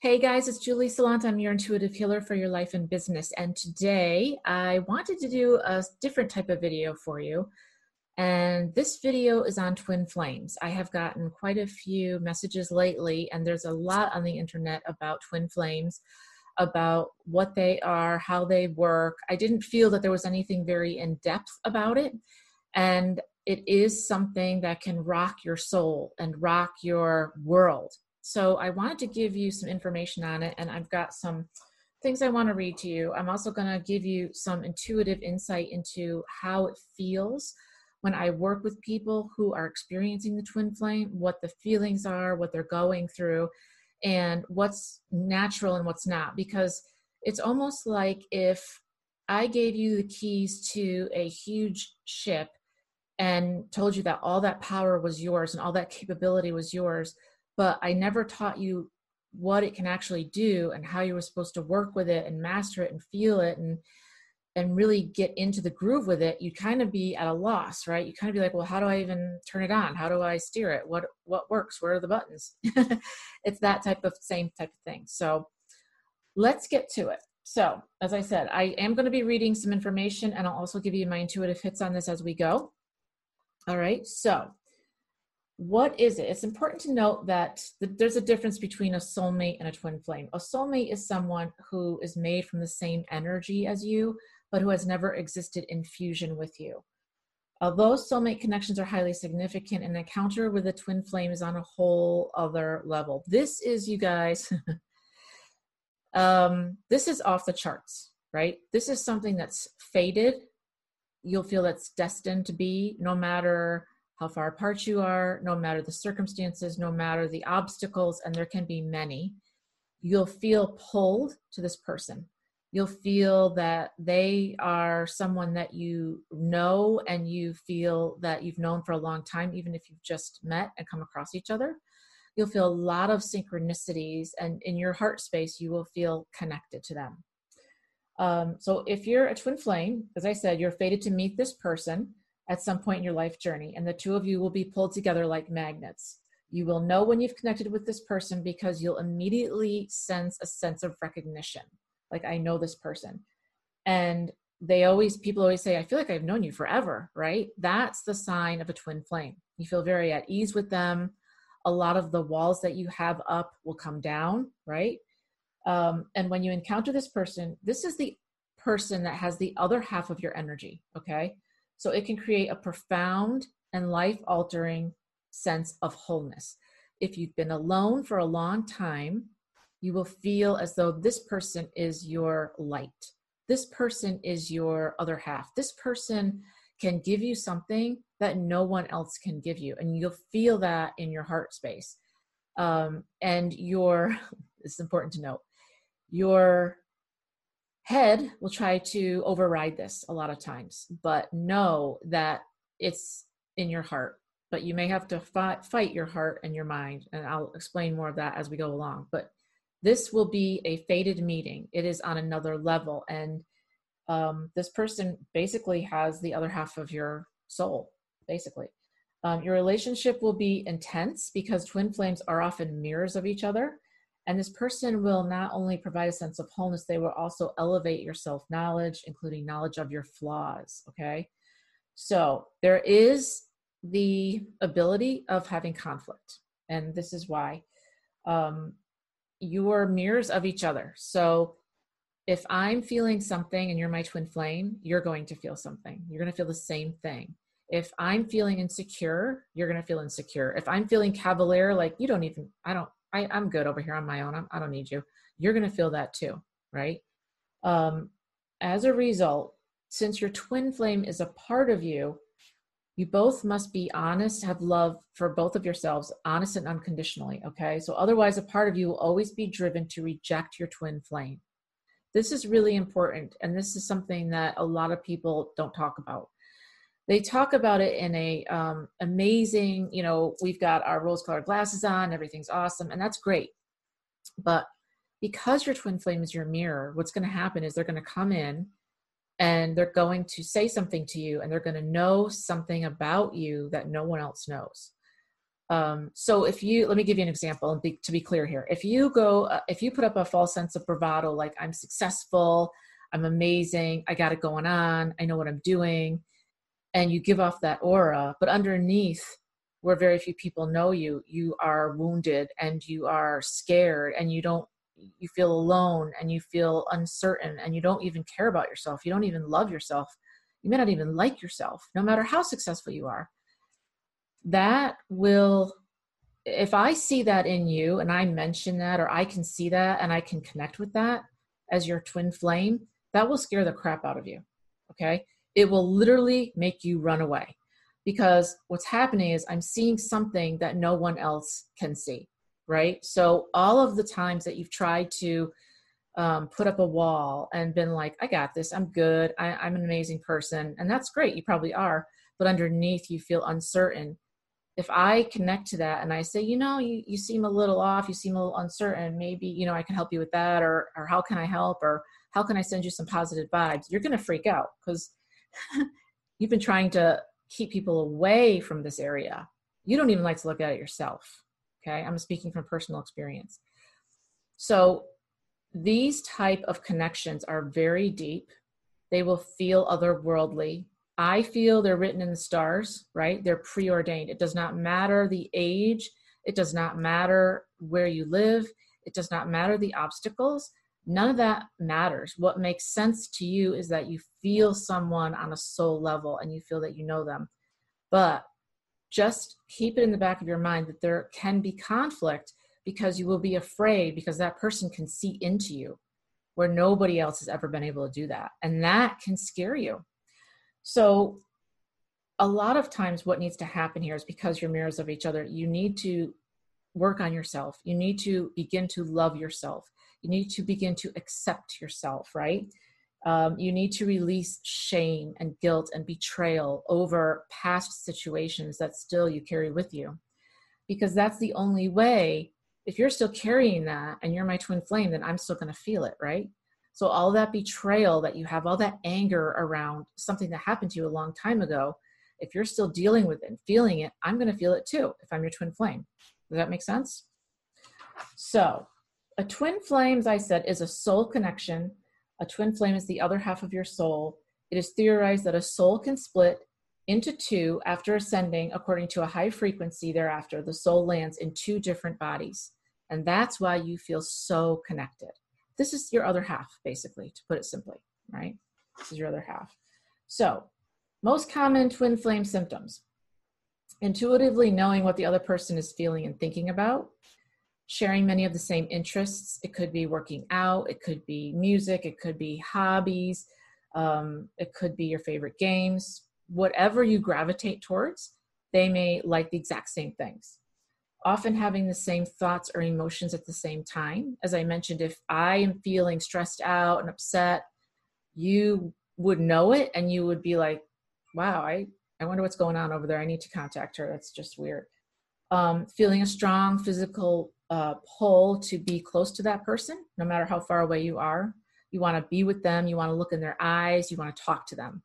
Hey guys, it's Julie Salant. I'm your intuitive healer for your life and business. And today I wanted to do a different type of video for you. And this video is on twin flames. I have gotten quite a few messages lately, and there's a lot on the internet about twin flames, about what they are, how they work. I didn't feel that there was anything very in depth about it. And it is something that can rock your soul and rock your world so I wanted to give you some information on it, and I've got some things I want to read to you. I'm also going to give you some intuitive insight into how it feels when I work with people who are experiencing the twin flame, what the feelings are, what they're going through, and what's natural and what's not. Because it's almost like if I gave you the keys to a huge ship and told you that all that power was yours and all that capability was yours but I never taught you what it can actually do and how you were supposed to work with it and master it and feel it and and really get into the groove with it, you kind of be at a loss, right? You kind of be like, well, how do I even turn it on? How do I steer it? What what works? Where are the buttons? it's that type of same type of thing. So let's get to it. So, as I said, I am going to be reading some information and I'll also give you my intuitive hits on this as we go. All right. So, what is it? It's important to note that there's a difference between a soulmate and a twin flame. A soulmate is someone who is made from the same energy as you, but who has never existed in fusion with you. Although soulmate connections are highly significant, an encounter with a twin flame is on a whole other level. This is, you guys, um, this is off the charts, right? This is something that's fated. You'll feel that's destined to be, no matter how far apart you are, no matter the circumstances, no matter the obstacles, and there can be many, you'll feel pulled to this person. You'll feel that they are someone that you know and you feel that you've known for a long time, even if you've just met and come across each other. You'll feel a lot of synchronicities, and in your heart space, you will feel connected to them. Um, so, if you're a twin flame, as I said, you're fated to meet this person at some point in your life journey, and the two of you will be pulled together like magnets. You will know when you've connected with this person because you'll immediately sense a sense of recognition. Like, I know this person. And they always, people always say, I feel like I've known you forever, right? That's the sign of a twin flame. You feel very at ease with them. A lot of the walls that you have up will come down, right? Um, and when you encounter this person, this is the person that has the other half of your energy, okay? So it can create a profound and life altering sense of wholeness. If you've been alone for a long time, you will feel as though this person is your light. This person is your other half. This person can give you something that no one else can give you. And you'll feel that in your heart space. Um, and your, it's important to note, your head will try to override this a lot of times but know that it's in your heart. But you may have to fight, fight your heart and your mind and i'll explain more of that as we go along. But this will be a fated meeting. It is on another level and um, this person basically has the other half of your soul basically. Um, your relationship will be intense because twin flames are often mirrors of each other and this person will not only provide a sense of wholeness, they will also elevate your self knowledge, including knowledge of your flaws. Okay. So there is the ability of having conflict. And this is why um, you are mirrors of each other. So if I'm feeling something and you're my twin flame, you're going to feel something. You're going to feel the same thing. If I'm feeling insecure, you're going to feel insecure. If I'm feeling cavalier, like you don't even, I don't, I, I'm good over here on my own. I'm, I do not need you. You're going to feel that too, right? Um, as a result, since your twin flame is a part of you, you both must be honest, have love for both of yourselves, honest and unconditionally, okay? So otherwise, a part of you will always be driven to reject your twin flame. This is really important, and this is something that a lot of people don't talk about they talk about it in a um, amazing you know we've got our rose colored glasses on everything's awesome and that's great but because your twin flame is your mirror what's going to happen is they're going to come in and they're going to say something to you and they're going to know something about you that no one else knows Um, so if you, let me give you an example and be, to be clear here. If you go, uh, if you put up a false sense of bravado, like I'm successful, I'm amazing, I got it going on, I know what I'm doing, and you give off that aura, but underneath, where very few people know you, you are wounded and you are scared and you don't, you feel alone and you feel uncertain and you don't even care about yourself. You don't even love yourself. You may not even like yourself, no matter how successful you are that will if i see that in you and i mention that or i can see that and i can connect with that as your twin flame that will scare the crap out of you okay it will literally make you run away. Because what's happening is i'm seeing something that no one else can see right? So all of the times that you've tried to um, put up a wall and been like i got this. I'm good. I, i'm an amazing person. And that's great. You probably are. But underneath you feel uncertain. If I connect to that and I say, you know, you, you seem a little off, you seem a little uncertain, maybe, you know, I can help you with that, or, or how can I help, or how can I send you some positive vibes? You're going to freak out because you've been trying to keep people away from this area. You don't even like to look at it yourself. Okay. I'm speaking from personal experience. So these type of connections are very deep. They will feel otherworldly. I feel they're written in the stars, right? They're preordained. It does not matter the age, it does not matter where you live, it does not matter the obstacles. None of that matters. What makes sense to you is that you feel someone on a soul level and you feel that you know them. But just keep it in the back of your mind that there can be conflict because you will be afraid because that person can see into you where nobody else has ever been able to do that. And that can scare you so, a lot of times, what needs to happen here is because you're mirrors of each other, you need to work on yourself. You need to begin to love yourself. You need to begin to accept yourself, right? Um, you need to release shame and guilt and betrayal over past situations that still you carry with you. Because that's the only way. If you're still carrying that and you're my twin flame, then I'm still going to feel it, right? So all that betrayal that you have, all that anger around something that happened to you a long time ago, if you're still dealing with it and feeling it, I'm going to feel it too if I'm your twin flame. Does that make sense? So, a twin flame, as I said, is a soul connection. A twin flame is the other half of your soul. It is theorized that a soul can split into two after ascending according to a high frequency thereafter. The soul lands in two different bodies. And that's why you feel so connected this is your other half, basically, to put it simply, right? This is your other half. So, most common twin flame symptoms intuitively knowing what the other person is feeling and thinking about, sharing many of the same interests. It could be working out, it could be music, it could be hobbies, um, it could be your favorite games. Whatever you gravitate towards, they may like the exact same things often having the same thoughts or emotions at the same time. As I mentioned, if I am feeling stressed out and upset, you would know it and you would be like, wow, I, I wonder what's going on over there. I need to contact her. That's just weird. Um, feeling a strong physical uh, pull to be close to that person, no matter how far away you are. You want to be with them, you want to look in their eyes, you want to talk to them.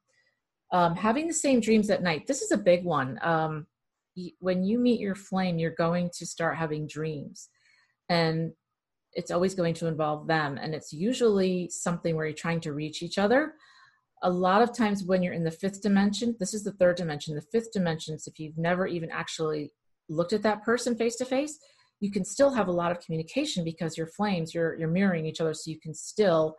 Um, having the same dreams at night. This is a big one. Um, when you meet your flame, you're going to start having dreams. And it's always going to involve them. And it's usually something where you're trying to reach each other. A lot of times when you're in the fifth dimension, this is the third dimension. The fifth dimension is if you've never even actually looked at that person face to face, you can still have a lot of communication because your flames, you're you're mirroring each other, so you can still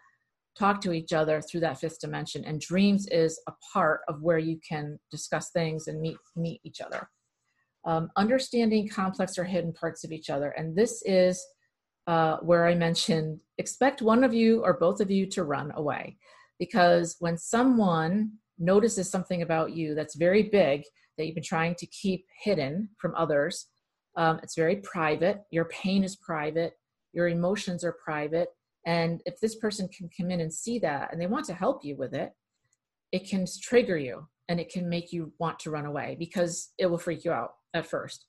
talk to each other through that fifth dimension. And dreams is a part of where you can discuss things and meet meet each other um, understanding complex or hidden parts of each other. And this is uh, where I mentioned expect one of you or both of you to run away. Because when someone notices something about you that's very big that you've been trying to keep hidden from others, um, it's very private. Your pain is private, your emotions are private. And if this person can come in and see that and they want to help you with it, it can trigger you and it can make you want to run away because it will freak you out at first.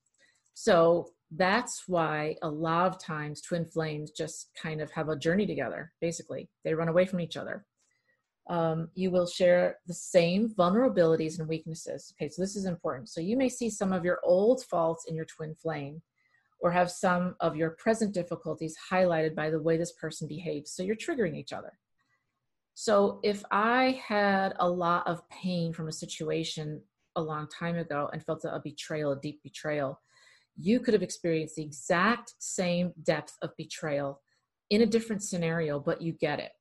So that's why a lot of times twin flames just kind of have a journey together, basically. They run away from each other. Um, you will share the same vulnerabilities and weaknesses. Okay, so this is important. So you may see some of your old faults in your twin flame or have some of your present difficulties highlighted by the way this person behaves. So you're triggering each other. So if I had a lot of pain from a situation a long time ago and felt a betrayal, a deep betrayal, you could have experienced the exact same depth of betrayal in a different scenario, but you get it.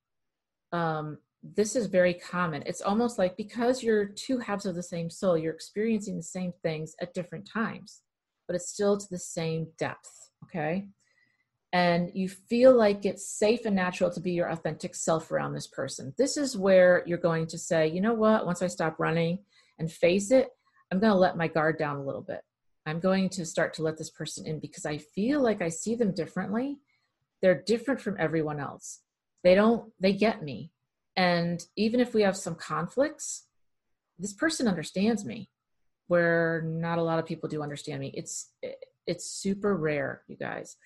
Um, this is very common. It's almost like because you're two halves of the same soul, you're experiencing the same things at different times, but it's still to the same depth. Okay and you feel like it's safe and natural to be your authentic self around this person. This is where you're going to say, you know what, once I stop running and face it, I'm going to let my guard down a little bit. I'm going to start to let this person in because I feel like I see them differently. They're different from everyone else. They don't, they get me. And even if we have some conflicts, this person understands me where not a lot of people do understand me. It's, it's super rare, you guys.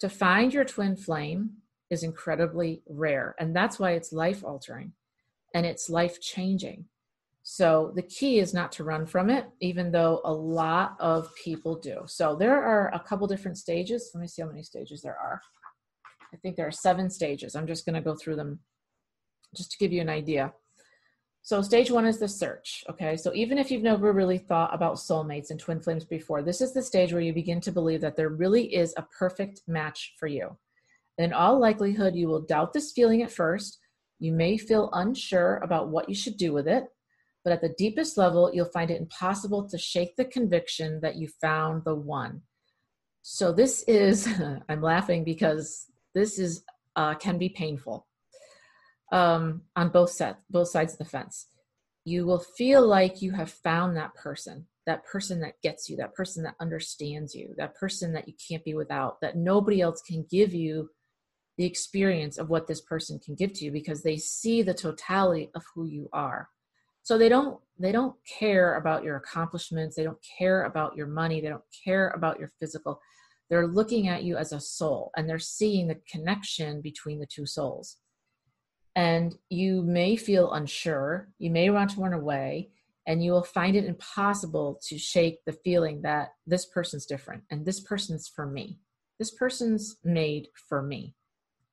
To find your twin flame is incredibly rare and that's why it's life altering and it's life changing. So the key is not to run from it even though a lot of people do. So there are a couple different stages. Let me see how many stages there are. I think there are seven stages. I'm just going to go through them just to give you an idea so stage one is the search. Okay. So even if you've never really thought about soulmates and twin flames before, this is the stage where you begin to believe that there really is a perfect match for you. In all likelihood, you will doubt this feeling at first. You may feel unsure about what you should do with it, but at the deepest level, you'll find it impossible to shake the conviction that you found the one. So this is, I'm laughing because this is uh, can be painful um, on both both sides of the fence. You will feel like you have found that person, that person that gets you, that person that understands you, that person that you can't be without, that nobody else can give you the experience of what this person can give to you because they see the totality of who you are. So they don't they don't care about your accomplishments, they don't care about your money, they don't care about your physical. They're looking at you as a soul and they're seeing the connection between the two souls and you may feel unsure you may want to run away and you will find it impossible to shake the feeling that this person's different and this person's for me. This person's made for me.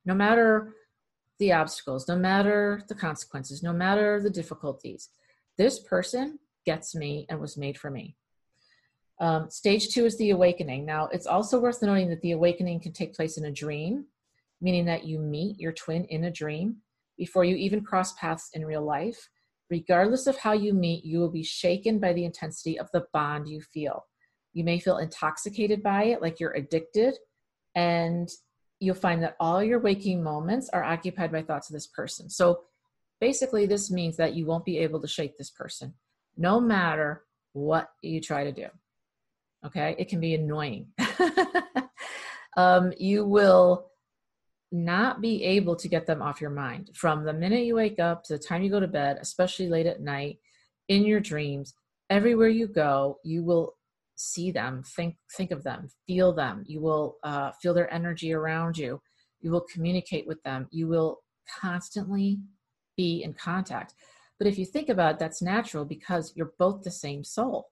No matter the obstacles no matter the consequences no matter the difficulties this person gets me and was made for me. Um, stage two is the awakening. Now it's also worth noting that the awakening can take place in a dream meaning that you meet your twin in a dream before you even cross paths in real life. Regardless of how you meet, you will be shaken by the intensity of the bond you feel. You may feel intoxicated by it, like you're addicted, and you'll find that all your waking moments are occupied by thoughts of this person. So basically, this means that you won't be able to shake this person, no matter what you try to do. Okay, it can be annoying. um, you will not be able to get them off your mind from the minute you wake up to the time you go to bed, especially late at night, in your dreams, everywhere you go, you will see them, think think of them, feel them. You will uh, feel their energy around you. You will communicate with them. You will constantly be in contact. But if you think about it, that's natural because you're both the same soul,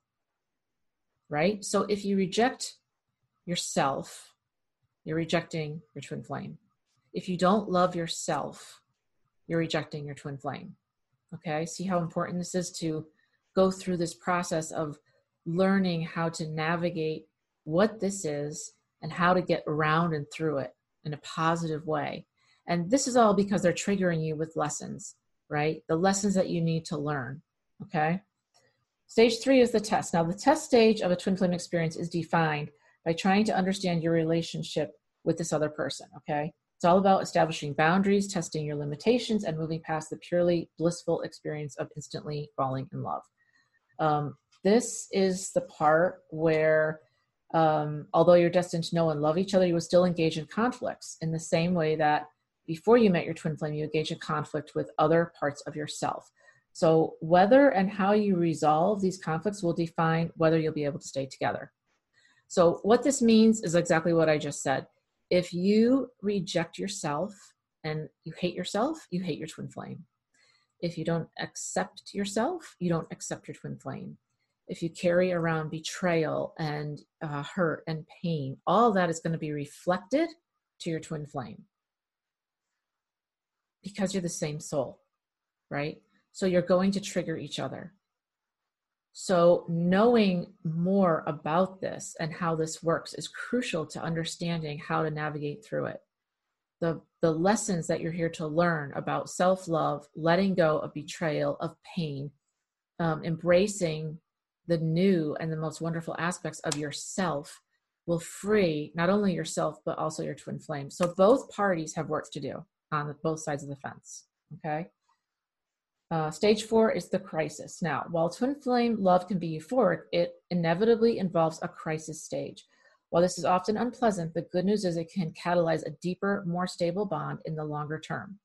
right? So if you reject yourself, you're rejecting your twin flame if you don't love yourself, you're rejecting your twin flame. Okay, see how important this is to go through this process of learning how to navigate what this is and how to get around and through it in a positive way. And this is all because they're triggering you with lessons, right? The lessons that you need to learn. Okay. Stage three is the test. Now, the test stage of a twin flame experience is defined by trying to understand your relationship with this other person. Okay. It's all about establishing boundaries, testing your limitations, and moving past the purely blissful experience of instantly falling in love. Um, this is the part where, um, although you're destined to know and love each other, you will still engage in conflicts in the same way that before you met your twin flame, you engage in conflict with other parts of yourself. So, whether and how you resolve these conflicts will define whether you'll be able to stay together. So, what this means is exactly what I just said if you reject yourself and you hate yourself, you hate your twin flame. If you don't accept yourself, you don't accept your twin flame. If you carry around betrayal and uh, hurt and pain, all that is going to be reflected to your twin flame because you're the same soul, right? So you're going to trigger each other. So, knowing more about this and how this works is crucial to understanding how to navigate through it. The, the lessons that you're here to learn about self love, letting go of betrayal, of pain, um, embracing the new and the most wonderful aspects of yourself will free not only yourself, but also your twin flame. So, both parties have work to do on both sides of the fence. Okay. Uh, stage four is the crisis. Now, while twin flame love can be euphoric, it inevitably involves a crisis stage. While this is often unpleasant, the good news is it can catalyze a deeper, more stable bond in the longer term.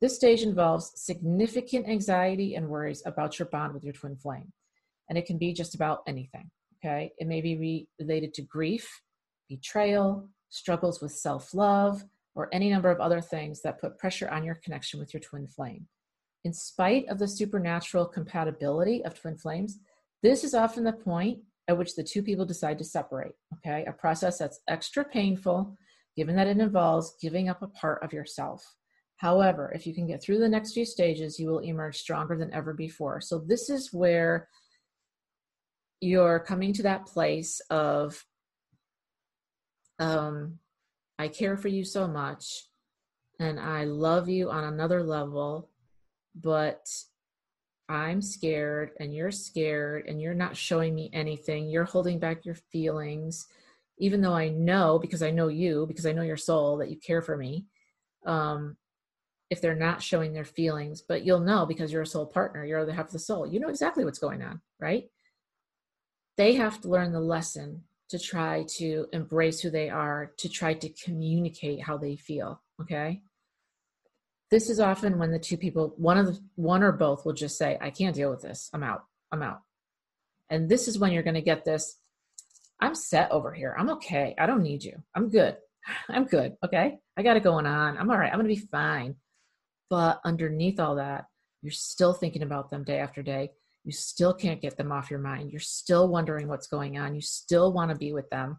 This stage involves significant anxiety and worries about your bond with your twin flame. And it can be just about anything. Okay. It may be related to grief, betrayal, struggles with self love, or any number of other things that put pressure on your connection with your twin flame. In spite of the supernatural compatibility of twin flames, this is often the point at which the two people decide to separate. Okay, a process that's extra painful given that it involves giving up a part of yourself. However, if you can get through the next few stages, you will emerge stronger than ever before. So, this is where you're coming to that place of, um, I care for you so much and I love you on another level but I'm scared and you're scared and you're not showing me anything. You're holding back your feelings, even though I know, because I know you, because I know your soul, that you care for me. Um, if they're not showing their feelings, but you'll know because you're a soul partner, you're the half of the soul. You know exactly what's going on, right? They have to learn the lesson to try to embrace who they are, to try to communicate how they feel, okay? This is often when the two people one of the one or both will just say i can't deal with this. I'm out. I'm out. And this is when you're going to get this i'm set over here. I'm okay. I don't need you. I'm good. I'm good. Okay? I got it going on. I'm all right. I'm going to be fine. But underneath all that you're still thinking about them day after day. You still can't get them off your mind. You're still wondering what's going on. You still want to be with them.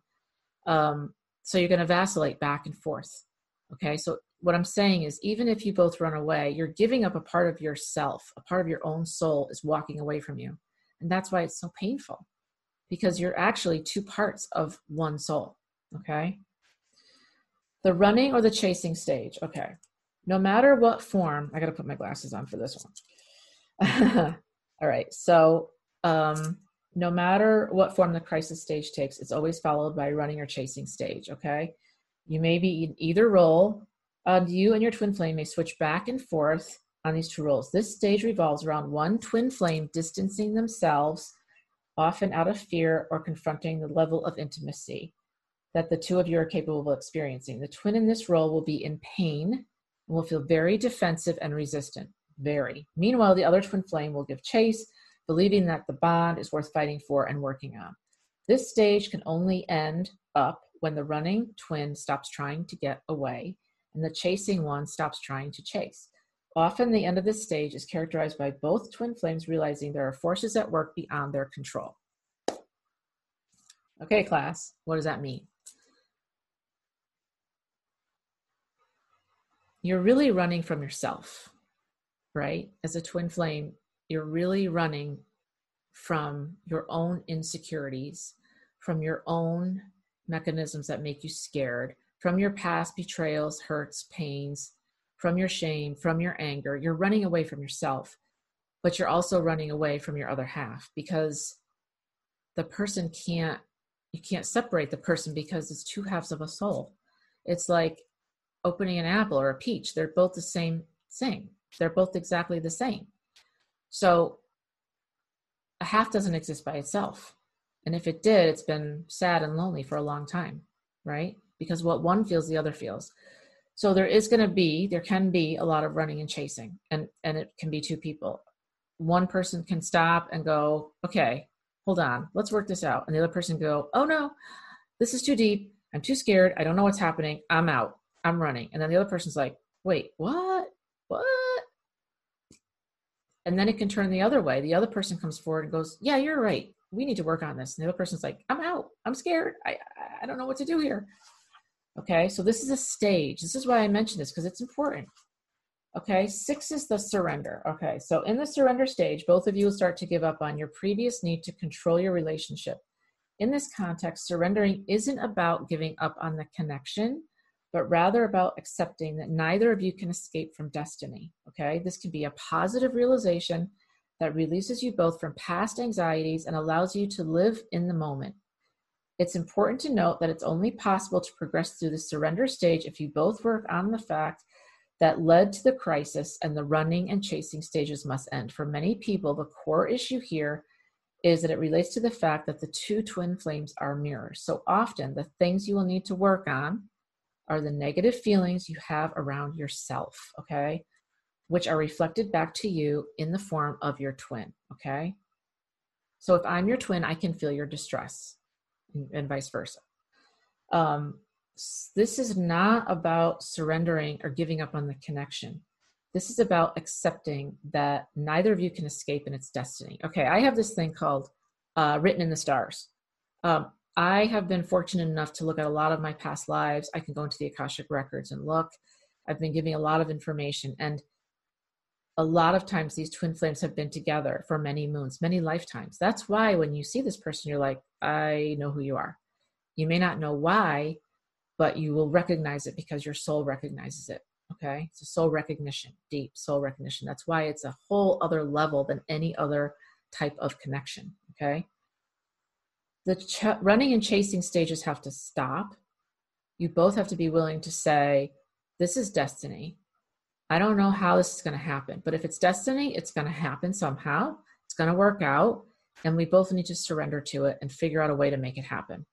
Um, so you're going to vacillate back and forth. Okay? So what I'm saying is, even if you both run away, you're giving up a part of yourself, a part of your own soul is walking away from you. And that's why it's so painful because you're actually two parts of one soul. Okay. The running or the chasing stage. Okay. No matter what form, I got to put my glasses on for this one. All right. So, um, no matter what form the crisis stage takes, it's always followed by running or chasing stage. Okay. You may be in either role uh, you and your twin flame may switch back and forth on these two roles. This stage revolves around one twin flame distancing themselves, often out of fear or confronting the level of intimacy that the two of you are capable of experiencing. The twin in this role will be in pain and will feel very defensive and resistant. Very. Meanwhile, the other twin flame will give chase, believing that the bond is worth fighting for and working on. This stage can only end up when the running twin stops trying to get away and the chasing one stops trying to chase. Often, the end of this stage is characterized by both twin flames realizing there are forces at work beyond their control. Okay, class, what does that mean? You're really running from yourself, right? As a twin flame, you're really running from your own insecurities, from your own mechanisms that make you scared, from your past betrayals, hurts, pains, from your shame, from your anger. You're running away from yourself, but you're also running away from your other half because the person can't, you can't separate the person because it's two halves of a soul. It's like opening an apple or a peach. They're both the same thing, they're both exactly the same. So a half doesn't exist by itself. And if it did, it's been sad and lonely for a long time, right? Because what one feels the other feels so there is going to be there can be a lot of running and chasing and and it can be two people one person can stop and go okay hold on let's work this out and the other person go oh no this is too deep i'm too scared i don't know what's happening i'm out i'm running and then the other person's like wait what what And then it can turn the other way. The other person comes forward and goes, Yeah, you're right. We need to work on this. And the other person's like, I'm out. I'm scared. I, I don't know what to do here. Okay, so this is a stage. This is why I mentioned this because it's important. Okay, six is the surrender. Okay, so in the surrender stage, both of you will start to give up on your previous need to control your relationship. In this context, surrendering isn't about giving up on the connection, but rather about accepting that neither of you can escape from destiny. Okay, this can be a positive realization that releases you both from past anxieties and allows you to live in the moment. It's important to note that it's only possible to progress through the surrender stage if you both work on the fact that led to the crisis and the running and chasing stages must end. For many people, the core issue here is that it relates to the fact that the two twin flames are mirrors. So often, the things you will need to work on are the negative feelings you have around yourself, okay, which are reflected back to you in the form of your twin, okay? So if I'm your twin, I can feel your distress and, vice versa. Um, this is not about surrendering or giving up on the connection. This is about accepting that neither of you can escape in its destiny. Okay, I have this thing called uh, Written in the Stars. Um, I have been fortunate enough to look at a lot of my past lives. I can go into the Akashic records and look. I've been giving a lot of information, and a lot of times these twin flames have been together for many moons, many lifetimes. That's why when you see this person, you're like, I know who you are. You may not know why, but you will recognize it because your soul recognizes it. Okay. So soul recognition, deep soul recognition. That's why it's a whole other level than any other type of connection. Okay. The ch- running and chasing stages have to stop. You both have to be willing to say, This is destiny. I don't know how this is going to happen, but if it's destiny, it's going to happen somehow. It's going to work out. And we both need to surrender to it and figure out a way to make it happen.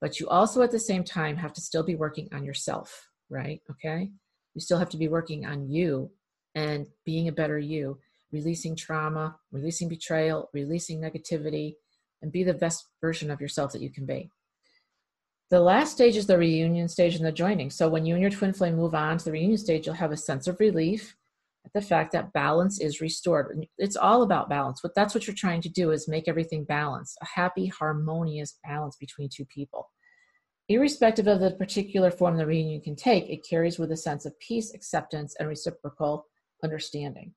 But you also, at the same time, have to still be working on yourself, right? Okay. You still have to be working on you and being a better you, releasing trauma, releasing betrayal, releasing negativity, and be the best version of yourself that you can be. The last stage is the reunion stage and the joining. So when you and your twin flame move on to the reunion stage, you'll have a sense of relief at the fact that balance is restored. It's all about balance. But that's what you're trying to do is make everything balanced, a happy, harmonious balance between two people. Irrespective of the particular form the reunion can take, it carries with a sense of peace, acceptance, and reciprocal understanding.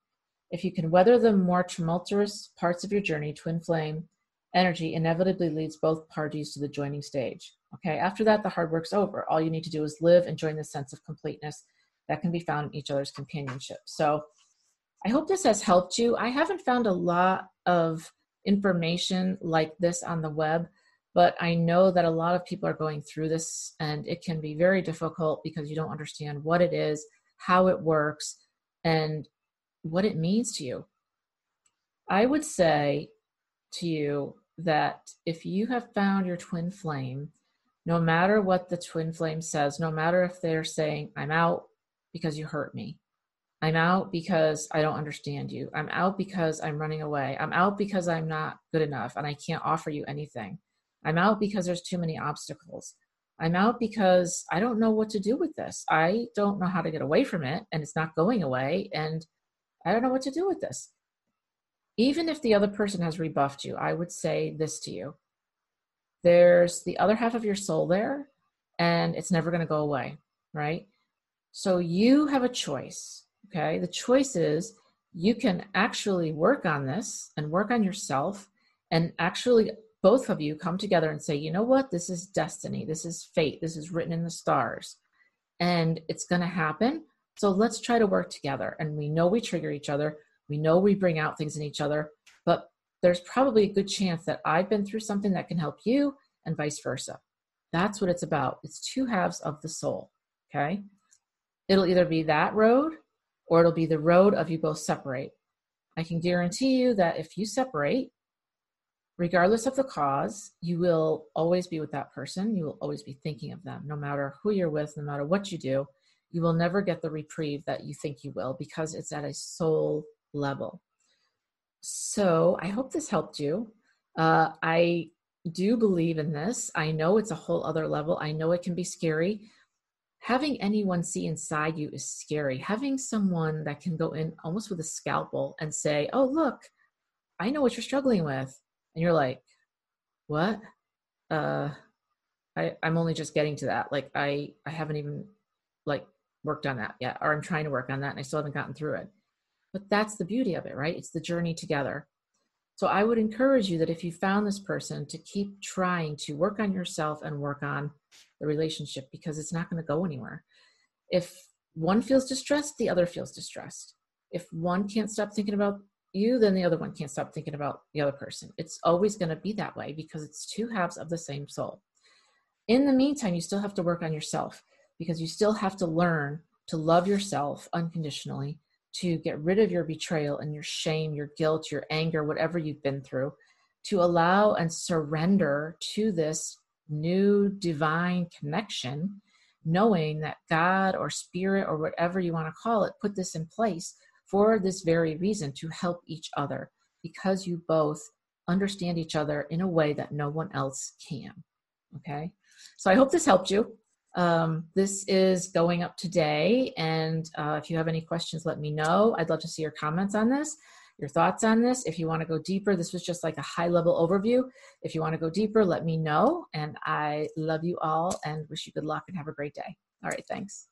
If you can weather the more tumultuous parts of your journey, twin flame energy inevitably leads both parties to the joining stage. Okay, after that, the hard work's over. All you need to do is live and join the sense of completeness that can be found in each other's companionship. So I hope this has helped you. I haven't found a lot of information like this on the web, but I know that a lot of people are going through this and it can be very difficult because you don't understand what it is, how it works, and what it means to you. I would say to you that if you have found your twin flame, no matter what the twin flame says, no matter if they're saying, I'm out because you hurt me, I'm out because I don't understand you, I'm out because I'm running away, I'm out because I'm not good enough and I can't offer you anything, I'm out because there's too many obstacles. I'm out because I don't know what to do with this. I don't know how to get away from it, and it's not going away, and I don't know what to do with this even if the other person has rebuffed you, I would say this to you there's the other half of your soul there, and it's never going to go away, right? So you have a choice, okay? The choice is you can actually work on this and work on yourself, and actually, both of you come together and say, you know what? This is destiny. This is fate. This is written in the stars, and it's going to happen. So let's try to work together. And we know we trigger each other we know we bring out things in each other, but there's probably a good chance that I've been through something that can help you and vice versa. That's what it's about. It's two halves of the soul. Okay. It'll either be that road or it'll be the road of you both separate. I can guarantee you that if you separate, regardless of the cause, you will always be with that person. You will always be thinking of them, no matter who you're with, no matter what you do. You will never get the reprieve that you think you will because it's at a soul level. So I hope this helped you. Uh, I do believe in this. I know it's a whole other level. I know it can be scary. having anyone see inside you is scary. Having someone that can go in almost with a scalpel and say, Oh, look, I know what you're struggling with. And you're like, What? Uh, I, I'm only just getting to that. Like I, I haven't even like worked on that yet, or I'm trying to work on that and I still haven't gotten through it. But that's the beauty of it, right? It's the journey together. So I would encourage you that if you found this person to keep trying to work on yourself and work on the relationship because it's not going to go anywhere. If one feels distressed, the other feels distressed. If one can't stop thinking about you, then the other one can't stop thinking about the other person. It's always going to be that way because it's two halves of the same soul. In the meantime, you still have to work on yourself because you still have to learn to love yourself unconditionally, to get rid of your betrayal and your shame, your guilt, your anger, whatever you've been through, to allow and surrender to this new divine connection, knowing that God or spirit or whatever you want to call it put this in place for this very reason to help each other because you both understand each other in a way that no one else can. Okay, so I hope this helped you. Um, this is going up today, and uh, if you have any questions, let me know. I'd love to see your comments on this, your thoughts on this. If you want to go deeper, this was just like a high level overview. If you want to go deeper, let me know. And I love you all and wish you good luck and have a great day. All right, thanks.